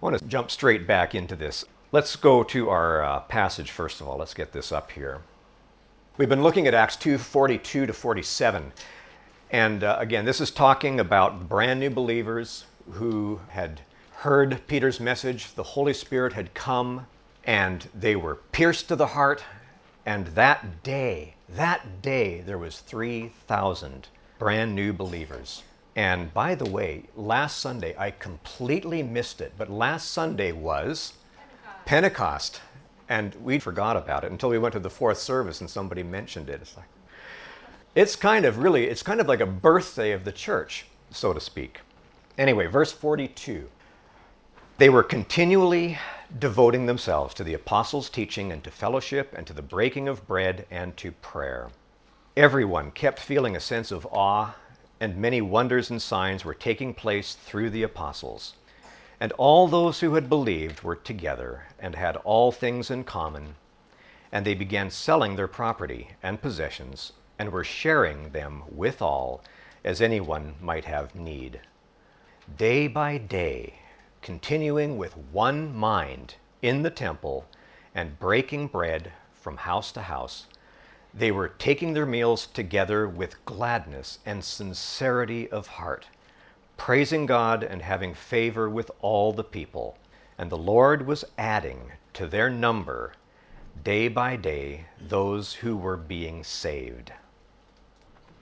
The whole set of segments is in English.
I want to jump straight back into this. Let's go to our uh, passage first of all. Let's get this up here. We've been looking at Acts 2 42 to 47. And uh, again, this is talking about brand new believers who had heard Peter's message. The Holy Spirit had come and they were pierced to the heart. And that day, that day, there was 3,000 brand new believers. And by the way, last Sunday, I completely missed it, but last Sunday was Pentecost. Pentecost. And we forgot about it until we went to the fourth service and somebody mentioned it. It's like, it's kind of really, it's kind of like a birthday of the church, so to speak. Anyway, verse 42. They were continually devoting themselves to the apostles' teaching and to fellowship and to the breaking of bread and to prayer. Everyone kept feeling a sense of awe, and many wonders and signs were taking place through the apostles. And all those who had believed were together and had all things in common, and they began selling their property and possessions and were sharing them with all as anyone might have need. Day by day, continuing with one mind in the temple and breaking bread from house to house, they were taking their meals together with gladness and sincerity of heart, praising God and having favor with all the people. And the Lord was adding to their number day by day those who were being saved.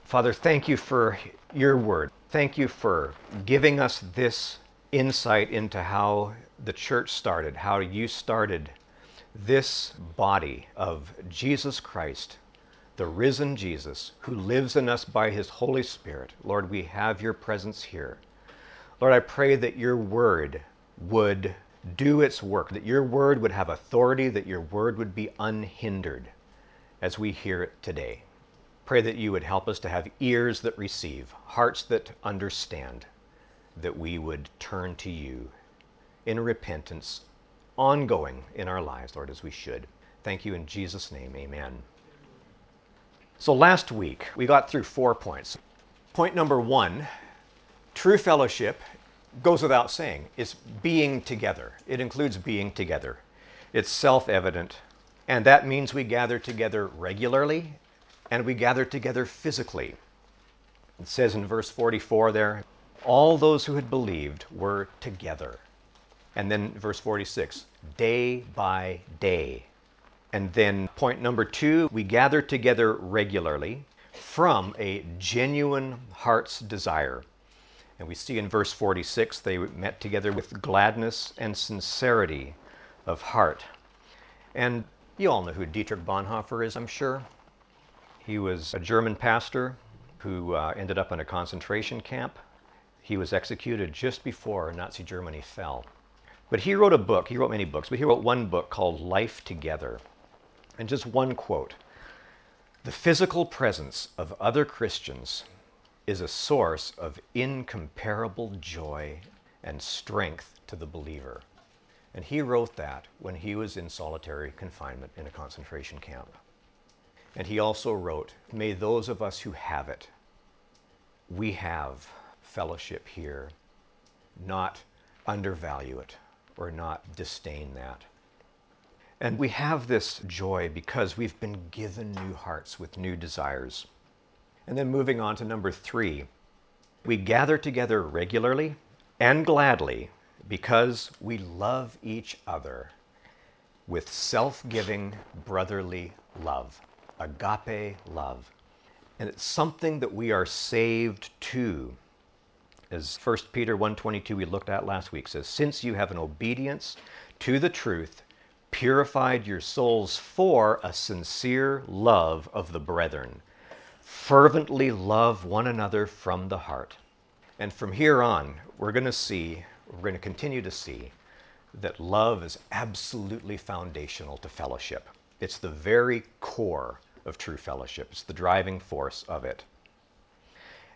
Father, thank you for your word. Thank you for giving us this insight into how the church started, how you started this body of Jesus Christ the risen Jesus who lives in us by his Holy Spirit. Lord, we have your presence here. Lord, I pray that your word would do its work, that your word would have authority, that your word would be unhindered as we hear it today. Pray that you would help us to have ears that receive, hearts that understand, that we would turn to you in repentance, ongoing in our lives, Lord, as we should. Thank you in Jesus' name. Amen. So last week, we got through four points. Point number one true fellowship goes without saying, it's being together. It includes being together. It's self evident, and that means we gather together regularly and we gather together physically. It says in verse 44 there, all those who had believed were together. And then verse 46, day by day and then point number two, we gather together regularly from a genuine heart's desire. And we see in verse 46 they met together with gladness and sincerity of heart. And you all know who Dietrich Bonhoeffer is, I'm sure. He was a German pastor who uh, ended up in a concentration camp. He was executed just before Nazi Germany fell. But he wrote a book, he wrote many books, but he wrote one book called Life Together. And just one quote The physical presence of other Christians is a source of incomparable joy and strength to the believer. And he wrote that when he was in solitary confinement in a concentration camp. And he also wrote, May those of us who have it, we have fellowship here, not undervalue it or not disdain that. And we have this joy because we've been given new hearts with new desires. And then moving on to number three, we gather together regularly and gladly because we love each other with self giving brotherly love, agape love. And it's something that we are saved to. As 1 Peter 1:22 we looked at last week says, "Since you have an obedience to the truth purified your souls for a sincere love of the brethren. Fervently love one another from the heart. And from here on, we're going to see, we're going to continue to see that love is absolutely foundational to fellowship. It's the very core of true fellowship, it's the driving force of it.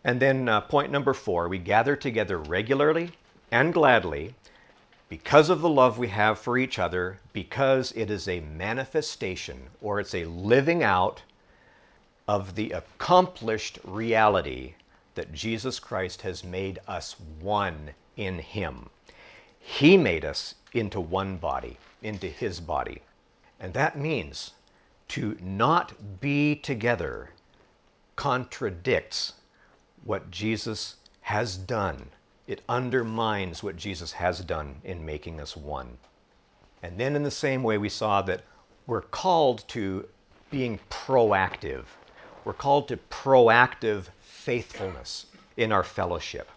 And then, uh, point number four we gather together regularly and gladly because of the love we have for each other, because it is a manifestation or it's a living out of the accomplished reality that Jesus Christ has made us one in Him. He made us into one body, into His body. And that means to not be together contradicts what Jesus has done. It undermines what Jesus has done in making us one. And then, in the same way, we saw that we're called to being proactive. We're called to proactive faithfulness in our fellowship.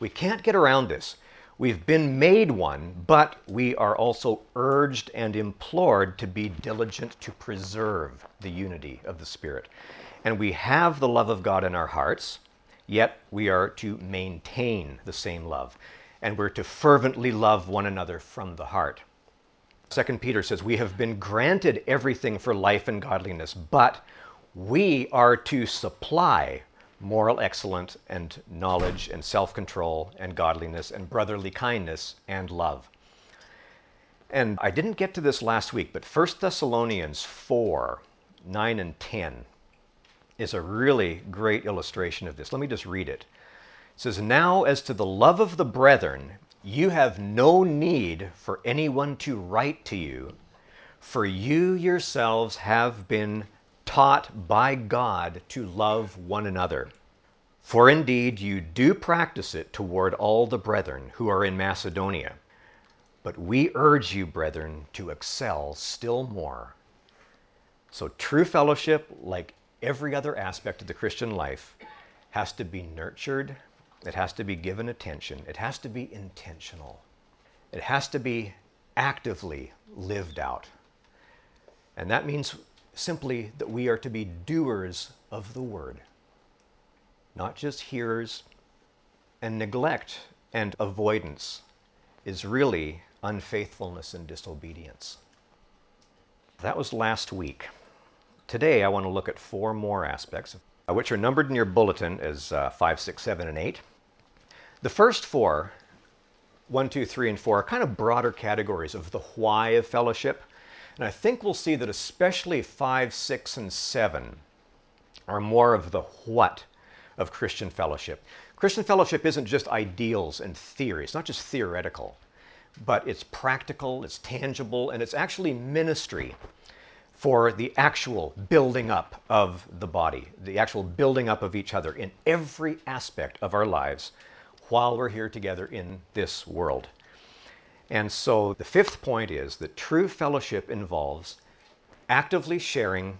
We can't get around this. We've been made one, but we are also urged and implored to be diligent to preserve the unity of the Spirit. And we have the love of God in our hearts, yet we are to maintain the same love. And we're to fervently love one another from the heart. Second Peter says, We have been granted everything for life and godliness, but we are to supply moral excellence and knowledge and self control and godliness and brotherly kindness and love. And I didn't get to this last week, but 1 Thessalonians 4 9 and 10 is a really great illustration of this. Let me just read it. It says, Now as to the love of the brethren, you have no need for anyone to write to you, for you yourselves have been taught by God to love one another. For indeed you do practice it toward all the brethren who are in Macedonia. But we urge you, brethren, to excel still more. So, true fellowship, like every other aspect of the Christian life, has to be nurtured, it has to be given attention, it has to be intentional, it has to be actively lived out. And that means simply that we are to be doers of the word, not just hearers. And neglect and avoidance is really unfaithfulness and disobedience. That was last week. Today, I want to look at four more aspects, which are numbered in your bulletin as uh, 5, 6, 7, and 8. The first four, 1, 2, 3, and 4, are kind of broader categories of the why of fellowship. And I think we'll see that especially 5, 6, and 7 are more of the what of Christian fellowship. Christian fellowship isn't just ideals and theory, it's not just theoretical, but it's practical, it's tangible, and it's actually ministry for the actual building up of the body, the actual building up of each other in every aspect of our lives while we're here together in this world. And so the fifth point is that true fellowship involves actively sharing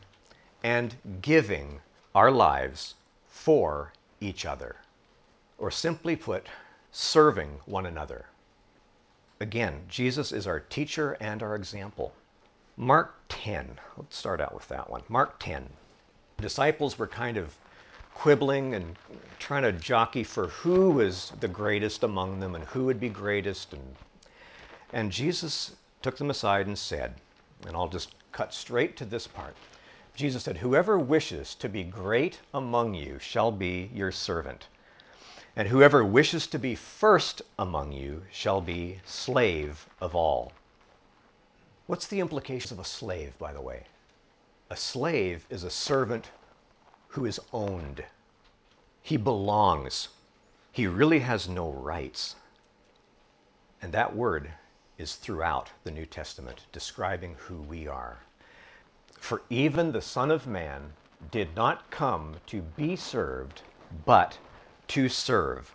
and giving our lives for each other. Or simply put, serving one another. Again, Jesus is our teacher and our example. Mark 10, let's start out with that one. Mark 10. The disciples were kind of quibbling and trying to jockey for who was the greatest among them and who would be greatest and and Jesus took them aside and said, and I'll just cut straight to this part. Jesus said, Whoever wishes to be great among you shall be your servant. And whoever wishes to be first among you shall be slave of all. What's the implications of a slave, by the way? A slave is a servant who is owned. He belongs. He really has no rights. And that word is throughout the New Testament, describing who we are. For even the Son of Man did not come to be served, but to serve.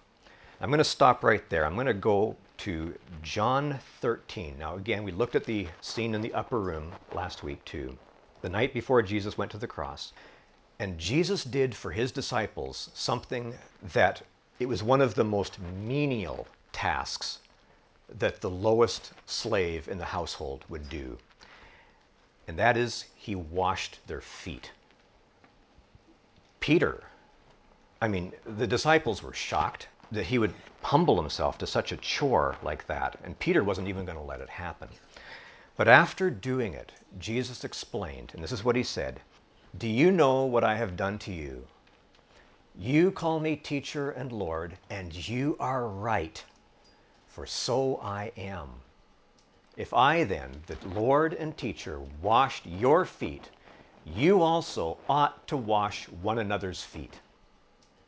I'm going to stop right there. I'm going to go to John 13. Now, again, we looked at the scene in the upper room last week, too, the night before Jesus went to the cross. And Jesus did for his disciples something that it was one of the most menial tasks that the lowest slave in the household would do. And that is, he washed their feet. Peter, I mean, the disciples were shocked that he would humble himself to such a chore like that. And Peter wasn't even going to let it happen. But after doing it, Jesus explained, and this is what he said Do you know what I have done to you? You call me teacher and Lord, and you are right for so I am. If I then, the Lord and teacher, washed your feet, you also ought to wash one another's feet.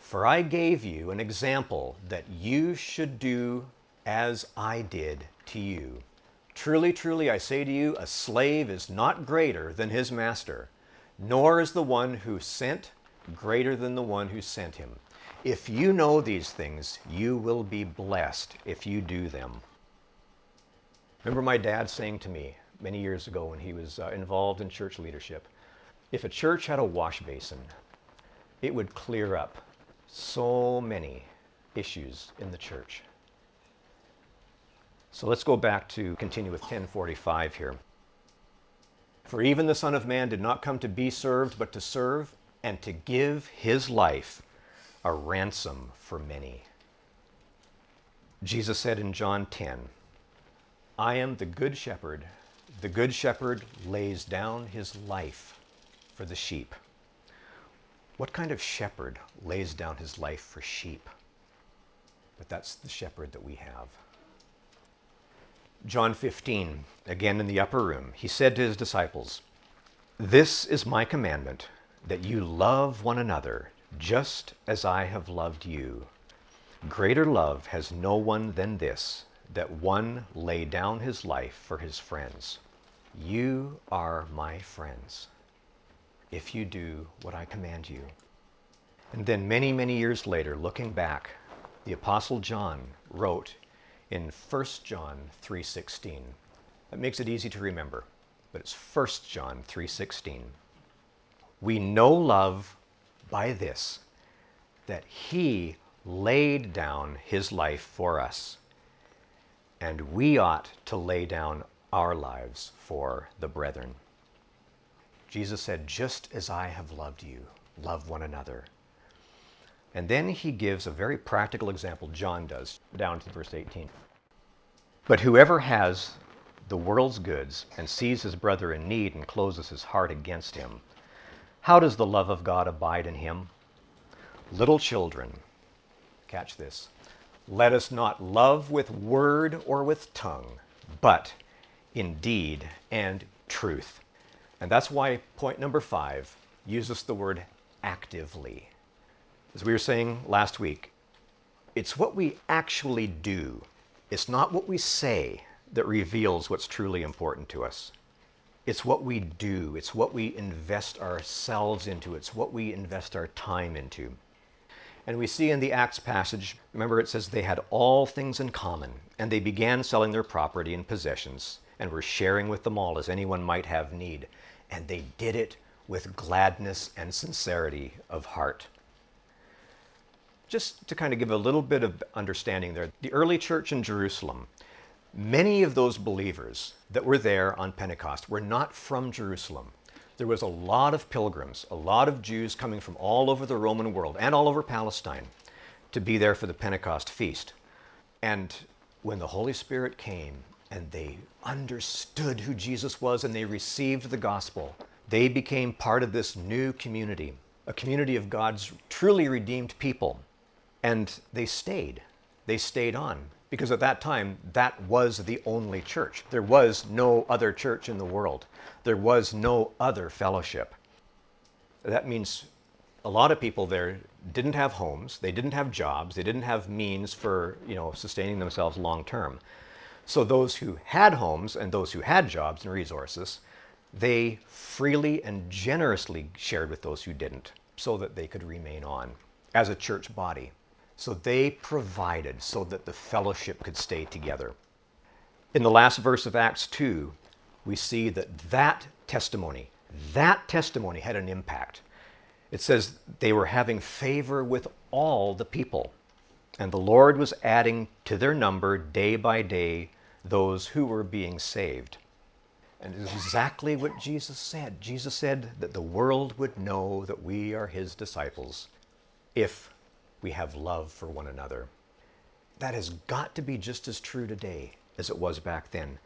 For I gave you an example that you should do as I did to you. Truly, truly, I say to you, a slave is not greater than his master, nor is the one who sent greater than the one who sent him. If you know these things, you will be blessed if you do them. Remember my dad saying to me many years ago when he was uh, involved in church leadership if a church had a wash basin, it would clear up so many issues in the church. So let's go back to continue with 1045 here. For even the Son of Man did not come to be served, but to serve and to give his life a ransom for many. Jesus said in John 10, I am the good shepherd. The good shepherd lays down his life for the sheep. What kind of shepherd lays down his life for sheep? But that's the shepherd that we have. John 15, again in the upper room, he said to his disciples, This is my commandment, that you love one another just as I have loved you. Greater love has no one than this, that one lay down his life for his friends. You are my friends, if you do what I command you. And then many, many years later, looking back, the Apostle John wrote in 1 John 3.16. That makes it easy to remember, but it's 1 John 3.16. We know love by this, that he laid down his life for us, and we ought to lay down our lives for the brethren. Jesus said, Just as I have loved you, love one another. And then he gives a very practical example, John does, down to verse 18. But whoever has the world's goods and sees his brother in need and closes his heart against him, how does the love of God abide in him? Little children, catch this, let us not love with word or with tongue, but in deed and truth. And that's why point number five uses the word actively. As we were saying last week, it's what we actually do it's not what we say that reveals what's truly important to us. It's what we do, it's what we invest ourselves into, it's what we invest our time into. And we see in the Acts passage, remember it says they had all things in common, and they began selling their property and possessions, and were sharing with them all as anyone might have need. And they did it with gladness and sincerity of heart just to kind of give a little bit of understanding there, the early church in Jerusalem, many of those believers that were there on Pentecost were not from Jerusalem. There was a lot of pilgrims, a lot of Jews coming from all over the Roman world and all over Palestine to be there for the Pentecost feast. And when the Holy Spirit came and they understood who Jesus was and they received the gospel, they became part of this new community, a community of God's truly redeemed people. And they stayed. They stayed on because at that time, that was the only church. There was no other church in the world, there was no other fellowship. That means a lot of people there didn't have homes, they didn't have jobs, they didn't have means for you know, sustaining themselves long term. So those who had homes and those who had jobs and resources, they freely and generously shared with those who didn't so that they could remain on as a church body. So they provided so that the fellowship could stay together. In the last verse of Acts 2, we see that that testimony, that testimony had an impact. It says they were having favor with all the people, and the Lord was adding to their number day by day those who were being saved. And it is exactly what Jesus said. Jesus said that the world would know that we are his disciples if we have love for one another. That has got to be just as true today as it was back then.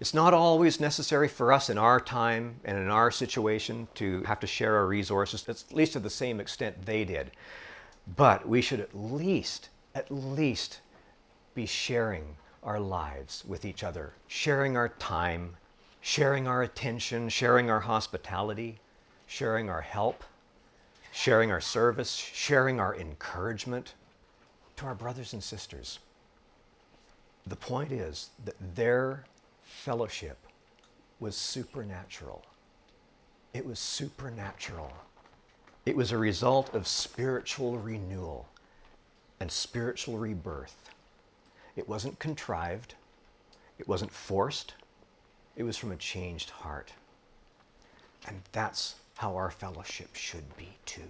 It's not always necessary for us in our time and in our situation to have to share our resources, at least to the same extent they did. But we should at least, at least be sharing our lives with each other, sharing our time, sharing our attention, sharing our hospitality, sharing our help sharing our service, sharing our encouragement to our brothers and sisters. The point is that their fellowship was supernatural. It was supernatural. It was a result of spiritual renewal and spiritual rebirth. It wasn't contrived, it wasn't forced, it was from a changed heart. And that's how our fellowship should be too,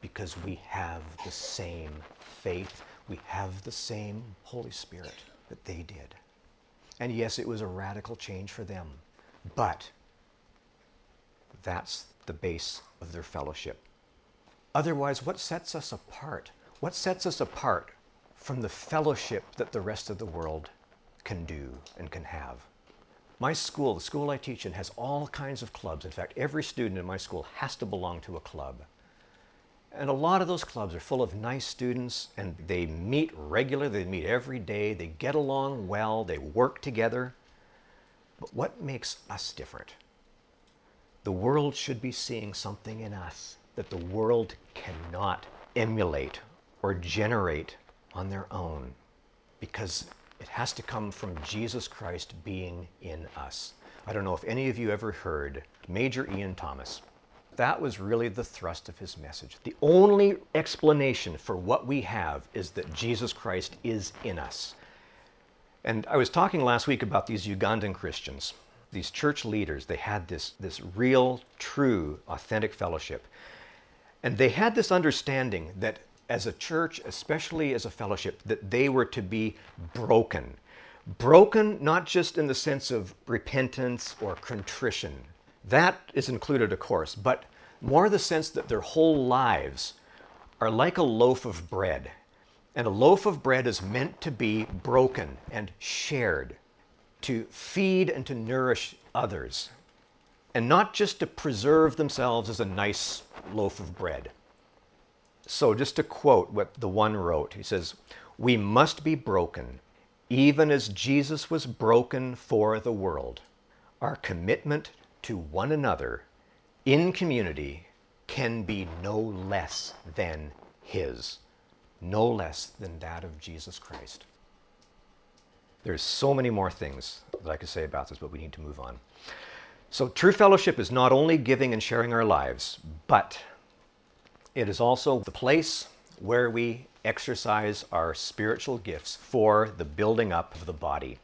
because we have the same faith, we have the same Holy Spirit that they did. And yes, it was a radical change for them, but that's the base of their fellowship. Otherwise, what sets us apart? What sets us apart from the fellowship that the rest of the world can do and can have? My school, the school I teach in, has all kinds of clubs. In fact, every student in my school has to belong to a club. And a lot of those clubs are full of nice students and they meet regularly, they meet every day, they get along well, they work together. But what makes us different? The world should be seeing something in us that the world cannot emulate or generate on their own because it has to come from Jesus Christ being in us. I don't know if any of you ever heard Major Ian Thomas. That was really the thrust of his message. The only explanation for what we have is that Jesus Christ is in us. And I was talking last week about these Ugandan Christians, these church leaders. They had this, this real, true, authentic fellowship. And they had this understanding that as a church, especially as a fellowship, that they were to be broken. Broken not just in the sense of repentance or contrition, that is included, of course, but more the sense that their whole lives are like a loaf of bread. And a loaf of bread is meant to be broken and shared, to feed and to nourish others, and not just to preserve themselves as a nice loaf of bread. So, just to quote what the one wrote, he says, We must be broken, even as Jesus was broken for the world. Our commitment to one another in community can be no less than His, no less than that of Jesus Christ. There's so many more things that I could say about this, but we need to move on. So, true fellowship is not only giving and sharing our lives, but it is also the place where we exercise our spiritual gifts for the building up of the body.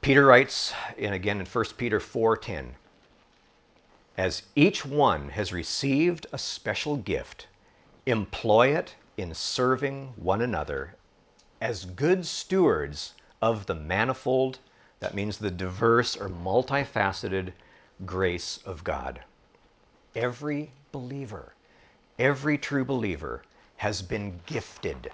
Peter writes, and again in 1 Peter 4:10, as each one has received a special gift, employ it in serving one another as good stewards of the manifold, that means the diverse or multifaceted grace of God. Every believer Every true believer has been gifted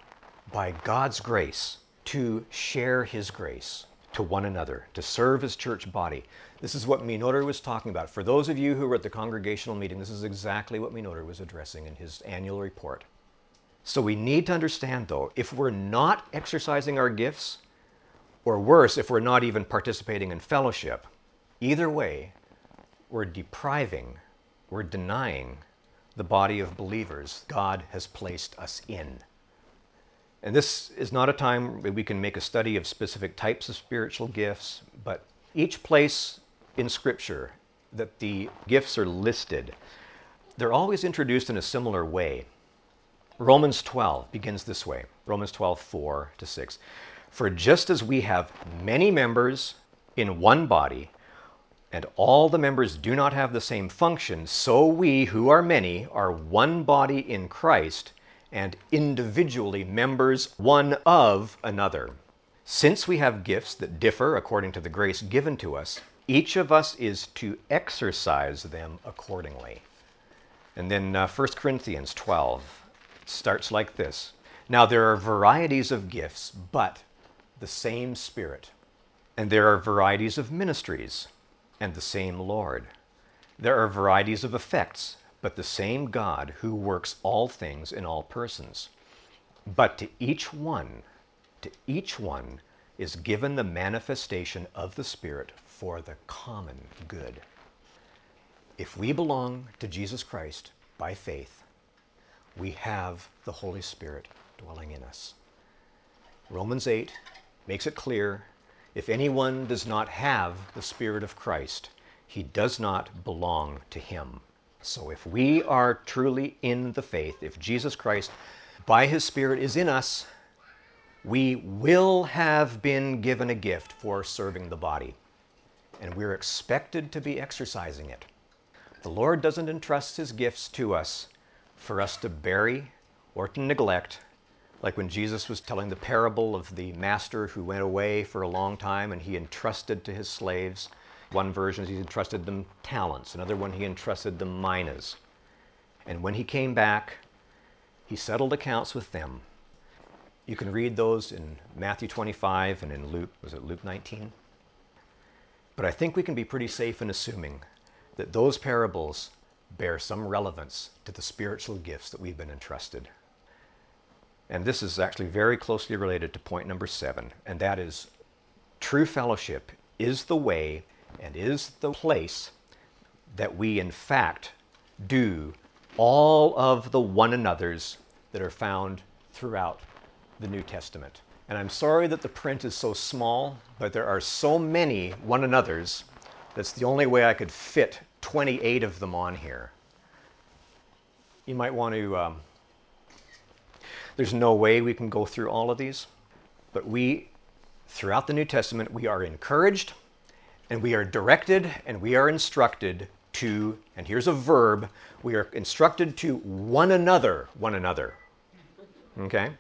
by God's grace to share his grace to one another, to serve his church body. This is what Minoru was talking about. For those of you who were at the congregational meeting, this is exactly what Minoru was addressing in his annual report. So we need to understand, though, if we're not exercising our gifts, or worse, if we're not even participating in fellowship, either way, we're depriving, we're denying the body of believers God has placed us in. And this is not a time where we can make a study of specific types of spiritual gifts, but each place in Scripture that the gifts are listed, they're always introduced in a similar way. Romans 12 begins this way Romans 12, 4 to 6. For just as we have many members in one body, and all the members do not have the same function, so we, who are many, are one body in Christ and individually members one of another. Since we have gifts that differ according to the grace given to us, each of us is to exercise them accordingly. And then uh, 1 Corinthians 12 starts like this Now there are varieties of gifts, but the same Spirit. And there are varieties of ministries and the same Lord. There are varieties of effects, but the same God who works all things in all persons. But to each one, to each one is given the manifestation of the Spirit for the common good. If we belong to Jesus Christ by faith, we have the Holy Spirit dwelling in us. Romans 8 makes it clear if anyone does not have the Spirit of Christ, he does not belong to him. So if we are truly in the faith, if Jesus Christ by his Spirit is in us, we will have been given a gift for serving the body. And we're expected to be exercising it. The Lord doesn't entrust his gifts to us for us to bury or to neglect, like when Jesus was telling the parable of the master who went away for a long time and he entrusted to his slaves. One version he entrusted them talents, another one he entrusted them minas. And when he came back, he settled accounts with them. You can read those in Matthew 25 and in Luke, was it Luke 19? But I think we can be pretty safe in assuming that those parables bear some relevance to the spiritual gifts that we've been entrusted. And this is actually very closely related to point number seven, and that is true fellowship is the way and is the place that we, in fact, do all of the one another's that are found throughout the New Testament. And I'm sorry that the print is so small, but there are so many one another's that's the only way I could fit 28 of them on here. You might want to, um, there's no way we can go through all of these, but we, throughout the New Testament, we are encouraged and we are directed and we are instructed to, and here's a verb, we are instructed to one another, one another. Okay?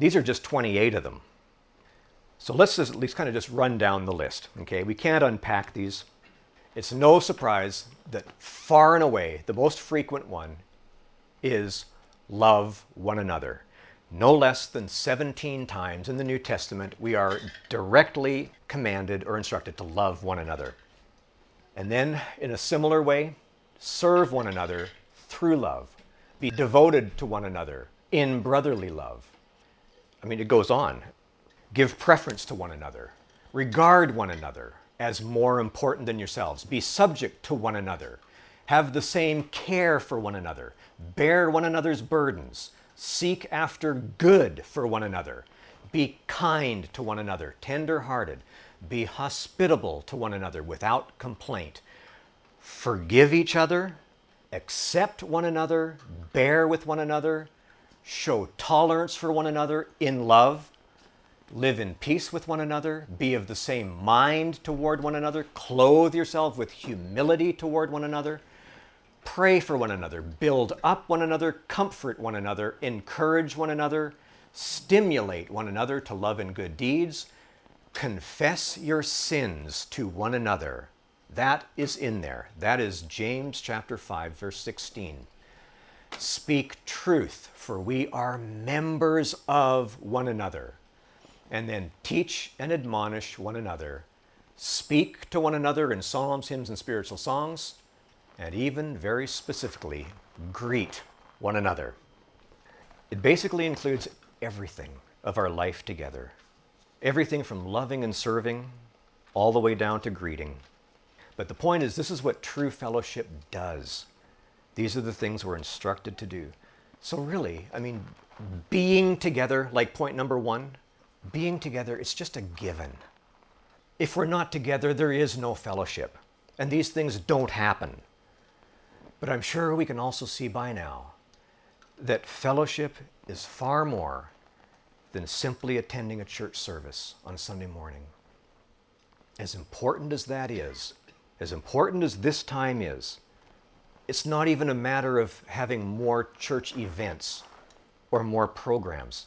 These are just 28 of them. So let's just at least kind of just run down the list. Okay? We can't unpack these. It's no surprise that far and away the most frequent one is love one another. No less than 17 times in the New Testament, we are directly commanded or instructed to love one another. And then, in a similar way, serve one another through love. Be devoted to one another in brotherly love. I mean, it goes on. Give preference to one another. Regard one another as more important than yourselves. Be subject to one another. Have the same care for one another. Bear one another's burdens. Seek after good for one another. Be kind to one another, tender hearted. Be hospitable to one another without complaint. Forgive each other. Accept one another. Bear with one another show tolerance for one another in love, live in peace with one another, be of the same mind toward one another, clothe yourself with humility toward one another, pray for one another, build up one another, comfort one another, encourage one another, stimulate one another to love and good deeds, confess your sins to one another. That is in there. That is James chapter 5 verse 16. Speak truth, for we are members of one another. And then teach and admonish one another. Speak to one another in psalms, hymns, and spiritual songs. And even very specifically, greet one another. It basically includes everything of our life together everything from loving and serving all the way down to greeting. But the point is, this is what true fellowship does. These are the things we're instructed to do. So, really, I mean, being together, like point number one, being together, it's just a given. If we're not together, there is no fellowship. And these things don't happen. But I'm sure we can also see by now that fellowship is far more than simply attending a church service on Sunday morning. As important as that is, as important as this time is, it's not even a matter of having more church events or more programs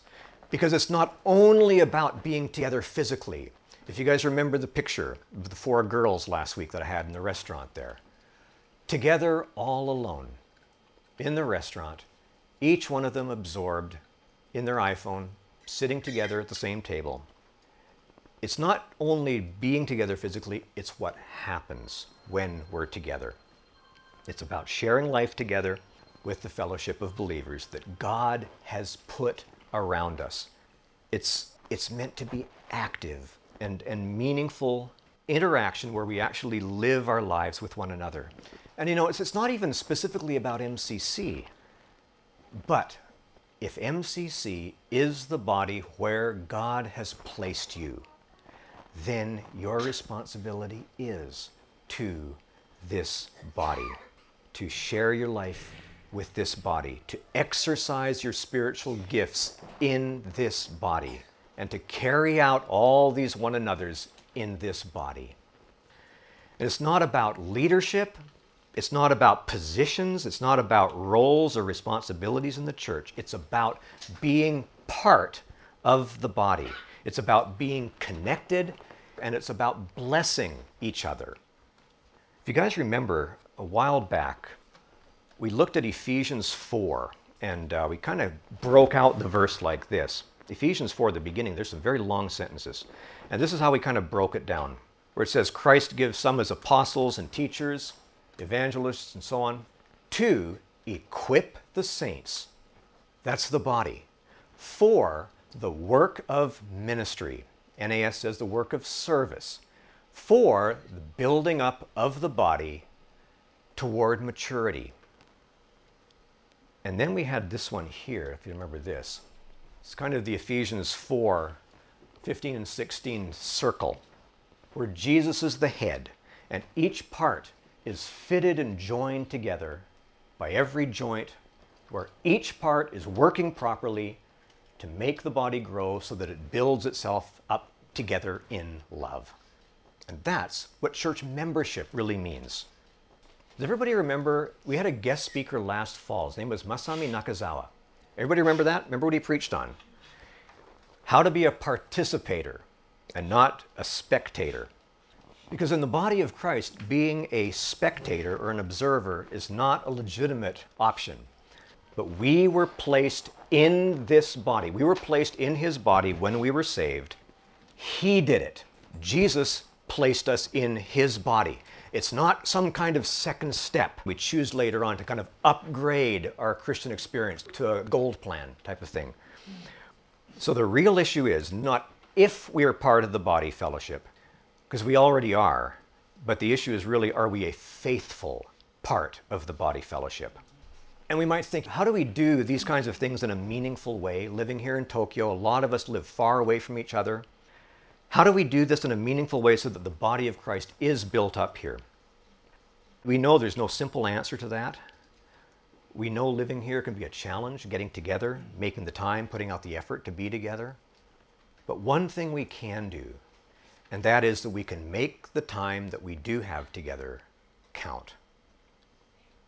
because it's not only about being together physically. If you guys remember the picture of the four girls last week that I had in the restaurant there, together all alone in the restaurant, each one of them absorbed in their iPhone, sitting together at the same table. It's not only being together physically, it's what happens when we're together. It's about sharing life together with the fellowship of believers that God has put around us. It's, it's meant to be active and, and meaningful interaction where we actually live our lives with one another. And you know, it's, it's not even specifically about MCC, but if MCC is the body where God has placed you, then your responsibility is to this body, to share your life with this body, to exercise your spiritual gifts in this body, and to carry out all these one another's in this body. And it's not about leadership, it's not about positions, it's not about roles or responsibilities in the church. It's about being part of the body. It's about being connected and it's about blessing each other. If you guys remember, a while back, we looked at Ephesians 4 and uh, we kind of broke out the verse like this. Ephesians 4, the beginning, there's some very long sentences. And this is how we kind of broke it down, where it says, Christ gives some as apostles and teachers, evangelists, and so on, to equip the saints. That's the body. For the work of ministry. NAS says the work of service. For the building up of the body toward maturity. And then we had this one here, if you remember this. It's kind of the Ephesians 4 15 and 16 circle, where Jesus is the head, and each part is fitted and joined together by every joint, where each part is working properly to make the body grow so that it builds itself up together in love. And that's what church membership really means. Does everybody remember? We had a guest speaker last fall. His name was Masami Nakazawa. Everybody remember that? Remember what he preached on? How to be a participator and not a spectator. Because in the body of Christ, being a spectator or an observer is not a legitimate option. But we were placed in this body. We were placed in his body when we were saved. He did it. Jesus placed us in his body. It's not some kind of second step we choose later on to kind of upgrade our Christian experience to a gold plan type of thing. So the real issue is not if we are part of the body fellowship, because we already are, but the issue is really are we a faithful part of the body fellowship? And we might think, how do we do these kinds of things in a meaningful way? Living here in Tokyo, a lot of us live far away from each other. How do we do this in a meaningful way so that the body of Christ is built up here? We know there's no simple answer to that. We know living here can be a challenge, getting together, making the time, putting out the effort to be together. But one thing we can do and that is that we can make the time that we do have together count.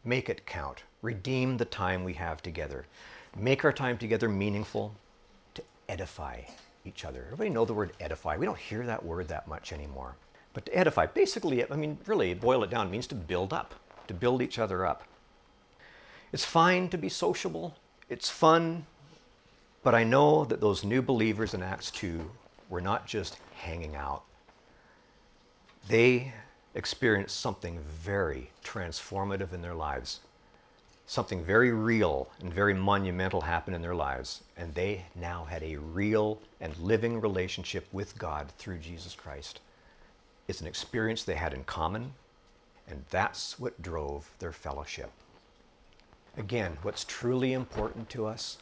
Make it count. Redeem the time we have together. Make our time together meaningful to edify each other. Everybody know the word edify. We don't hear that word that much anymore. But to edify, basically, I mean, really, boil it down, means to build up, to build each other up. It's fine to be sociable, it's fun, but I know that those new believers in Acts 2 were not just hanging out they experienced something very transformative in their lives. Something very real and very monumental happened in their lives, and they now had a real and living relationship with God through Jesus Christ. It's an experience they had in common, and that's what drove their fellowship. Again, what's truly important to us,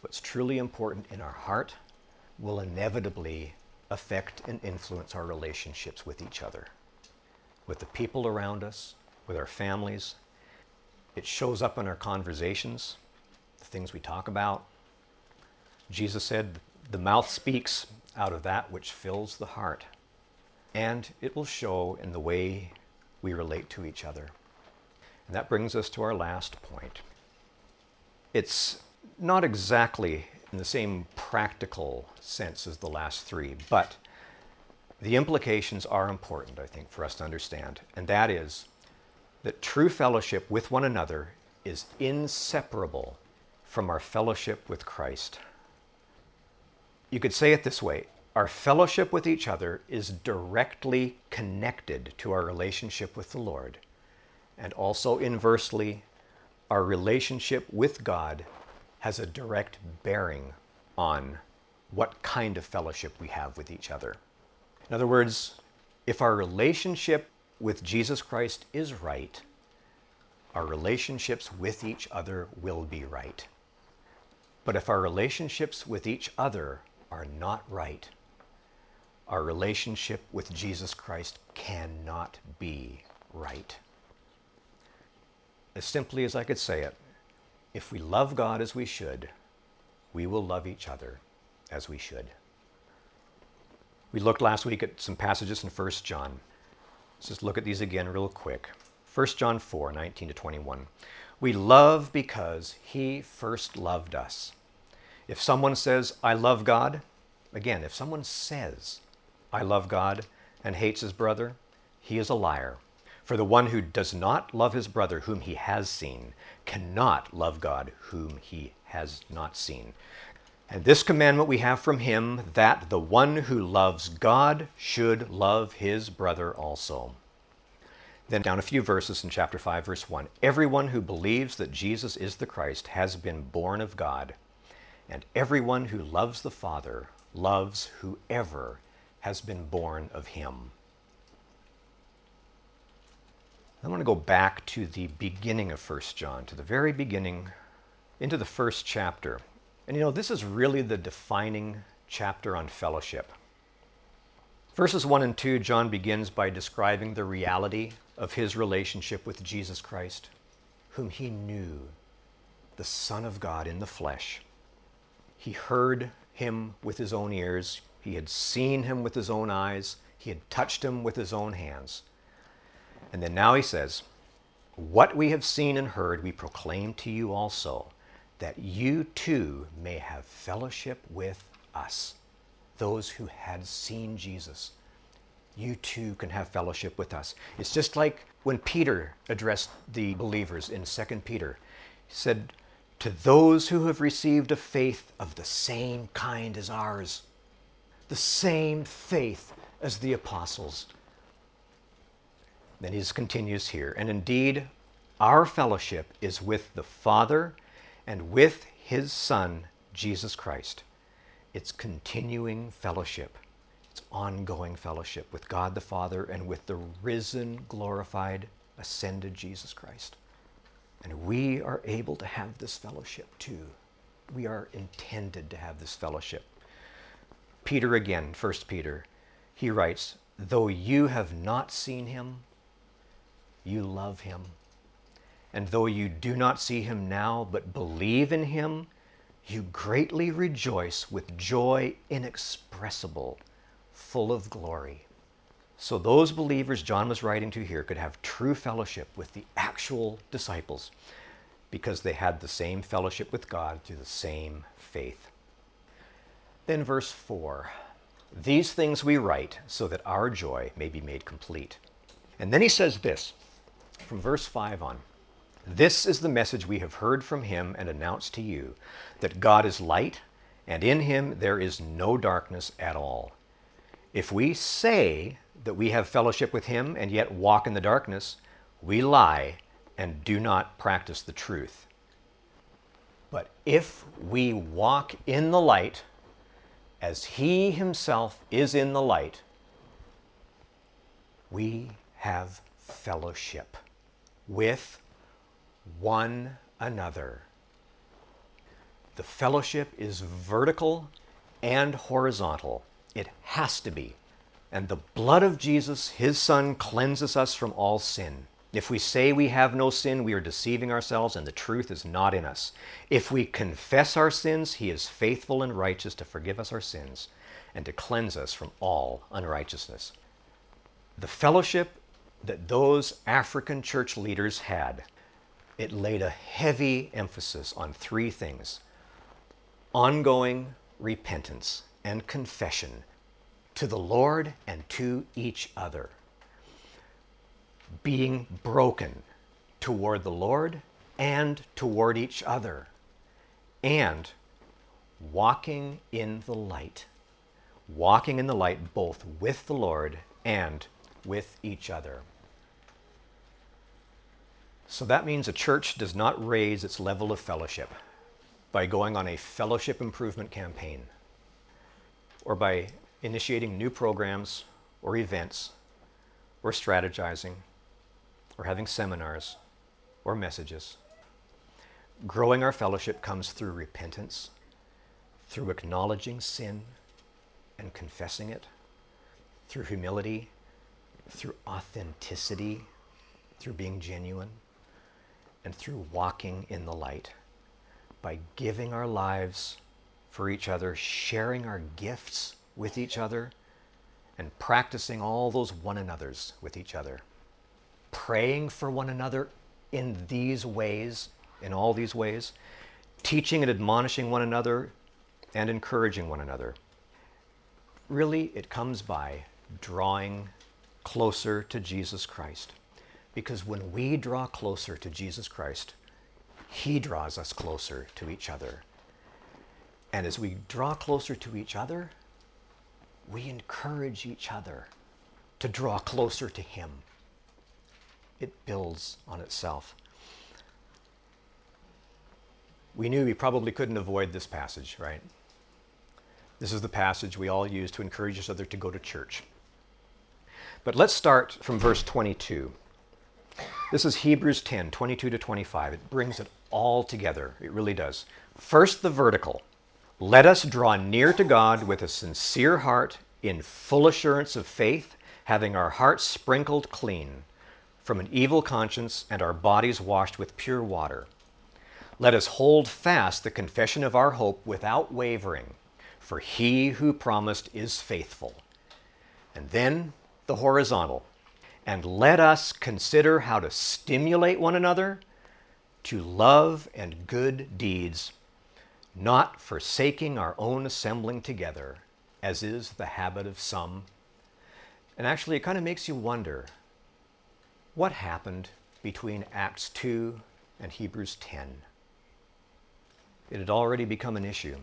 what's truly important in our heart, will inevitably affect and influence our relationships with each other, with the people around us, with our families. It shows up in our conversations, the things we talk about. Jesus said, The mouth speaks out of that which fills the heart. And it will show in the way we relate to each other. And that brings us to our last point. It's not exactly in the same practical sense as the last three, but the implications are important, I think, for us to understand. And that is that true fellowship with one another is inseparable from our fellowship with Christ. You could say it this way our fellowship with each other is directly connected to our relationship with the Lord. And also inversely, our relationship with God has a direct bearing on what kind of fellowship we have with each other. In other words, if our relationship with Jesus Christ is right, our relationships with each other will be right. But if our relationships with each other are not right, our relationship with Jesus Christ cannot be right. As simply as I could say it, if we love God as we should, we will love each other as we should. We looked last week at some passages in 1 John. Let's just look at these again real quick. 1 John 4 19 to 21. We love because he first loved us. If someone says, I love God, again, if someone says, I love God, and hates his brother, he is a liar. For the one who does not love his brother whom he has seen cannot love God whom he has not seen. And this commandment we have from him that the one who loves God should love his brother also. Then, down a few verses in chapter 5, verse 1 Everyone who believes that Jesus is the Christ has been born of God, and everyone who loves the Father loves whoever has been born of him. I want to go back to the beginning of 1 John, to the very beginning, into the first chapter. And you know, this is really the defining chapter on fellowship. Verses 1 and 2, John begins by describing the reality of his relationship with Jesus Christ, whom he knew, the Son of God in the flesh. He heard him with his own ears, he had seen him with his own eyes, he had touched him with his own hands. And then now he says, What we have seen and heard, we proclaim to you also that you too may have fellowship with us, those who had seen Jesus. You too can have fellowship with us. It's just like when Peter addressed the believers in 2 Peter. He said, To those who have received a faith of the same kind as ours, the same faith as the apostles. Then he continues here, and indeed, our fellowship is with the Father and with his Son, Jesus Christ. It's continuing fellowship. It's ongoing fellowship with God the Father and with the risen, glorified, ascended Jesus Christ. And we are able to have this fellowship too. We are intended to have this fellowship. Peter again, 1 Peter, he writes, Though you have not seen him, you love him. And though you do not see him now, but believe in him, you greatly rejoice with joy inexpressible, full of glory. So, those believers John was writing to here could have true fellowship with the actual disciples because they had the same fellowship with God through the same faith. Then, verse 4 These things we write so that our joy may be made complete. And then he says this from verse 5 on. This is the message we have heard from him and announced to you that God is light, and in him there is no darkness at all. If we say that we have fellowship with him and yet walk in the darkness, we lie and do not practice the truth. But if we walk in the light, as he himself is in the light, we have fellowship with one another. The fellowship is vertical and horizontal. It has to be. And the blood of Jesus, his Son, cleanses us from all sin. If we say we have no sin, we are deceiving ourselves and the truth is not in us. If we confess our sins, he is faithful and righteous to forgive us our sins and to cleanse us from all unrighteousness. The fellowship that those African church leaders had it laid a heavy emphasis on three things. Ongoing repentance and confession to the Lord and to each other, being broken toward the Lord and toward each other, and walking in the light. Walking in the light both with the Lord and with each other. So that means a church does not raise its level of fellowship by going on a fellowship improvement campaign or by initiating new programs or events or strategizing or having seminars or messages. Growing our fellowship comes through repentance through acknowledging sin and confessing it, through humility, through authenticity, through being genuine, and through walking in the light. By giving our lives for each other, sharing our gifts with each other, and practicing all those one another's with each other. Praying for one another in these ways, in all these ways, teaching and admonishing one another and encouraging one another. Really, it comes by drawing closer to Jesus Christ. Because when we draw closer to Jesus Christ, He draws us closer to each other. And as we draw closer to each other, we encourage each other to draw closer to Him. It builds on itself. We knew we probably couldn't avoid this passage, right? This is the passage we all use to encourage each other to go to church. But let's start from verse 22. This is Hebrews 10 22 to 25. It brings it all together. It really does. First, the vertical. Let us draw near to God with a sincere heart, in full assurance of faith, having our hearts sprinkled clean from an evil conscience and our bodies washed with pure water. Let us hold fast the confession of our hope without wavering, for he who promised is faithful. And then the horizontal. And let us consider how to stimulate one another to love and good deeds, not forsaking our own assembling together, as is the habit of some. And actually, it kind of makes you wonder what happened between Acts 2 and Hebrews 10. It had already become an issue.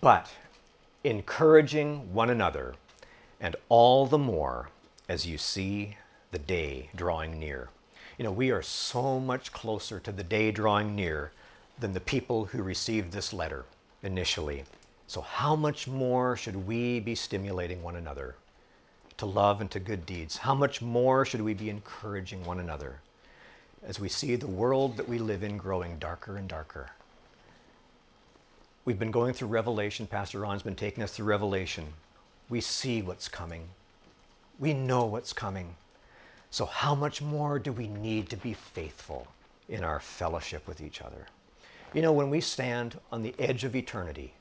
But encouraging one another, and all the more as you see the day drawing near. You know, we are so much closer to the day drawing near than the people who received this letter initially. So, how much more should we be stimulating one another to love and to good deeds? How much more should we be encouraging one another as we see the world that we live in growing darker and darker? We've been going through Revelation. Pastor Ron's been taking us through Revelation. We see what's coming. We know what's coming. So, how much more do we need to be faithful in our fellowship with each other? You know, when we stand on the edge of eternity,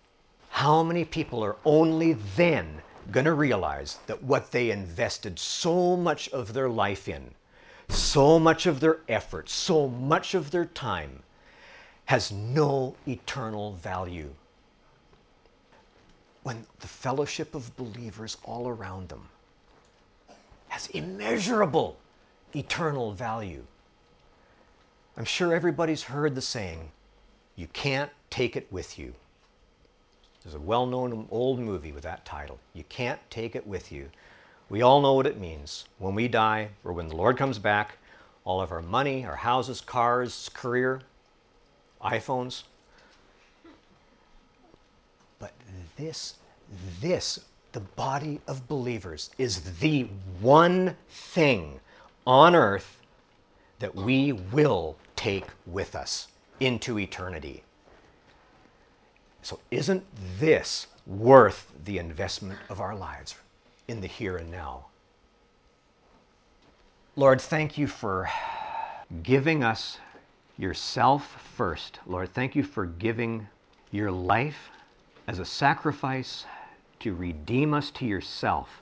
how many people are only then going to realize that what they invested so much of their life in, so much of their effort, so much of their time, has no eternal value? When the fellowship of believers all around them has immeasurable eternal value. I'm sure everybody's heard the saying, you can't take it with you. There's a well known old movie with that title. You can't take it with you. We all know what it means. When we die, or when the Lord comes back, all of our money, our houses, cars, career, iPhones. But this, this the body of believers is the one thing on earth that we will take with us into eternity. So, isn't this worth the investment of our lives in the here and now? Lord, thank you for giving us yourself first. Lord, thank you for giving your life as a sacrifice to redeem us to yourself.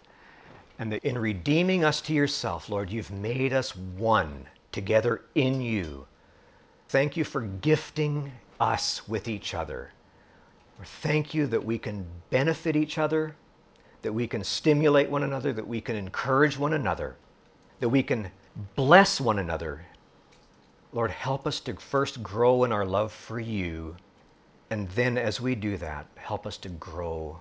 And that in redeeming us to yourself, Lord, you've made us one together in you. Thank you for gifting us with each other. Thank you that we can benefit each other, that we can stimulate one another, that we can encourage one another, that we can bless one another. Lord, help us to first grow in our love for you. And then as we do that, help us to grow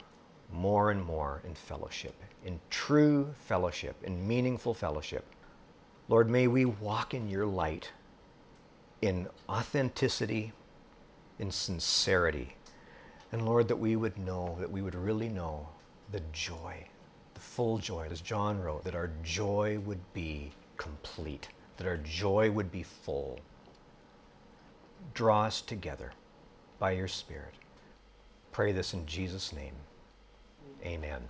more and more in fellowship, in true fellowship, in meaningful fellowship. Lord, may we walk in your light in authenticity, in sincerity. And Lord, that we would know, that we would really know the joy, the full joy, as John wrote, that our joy would be complete, that our joy would be full. Draw us together by your Spirit. Pray this in Jesus' name. Amen.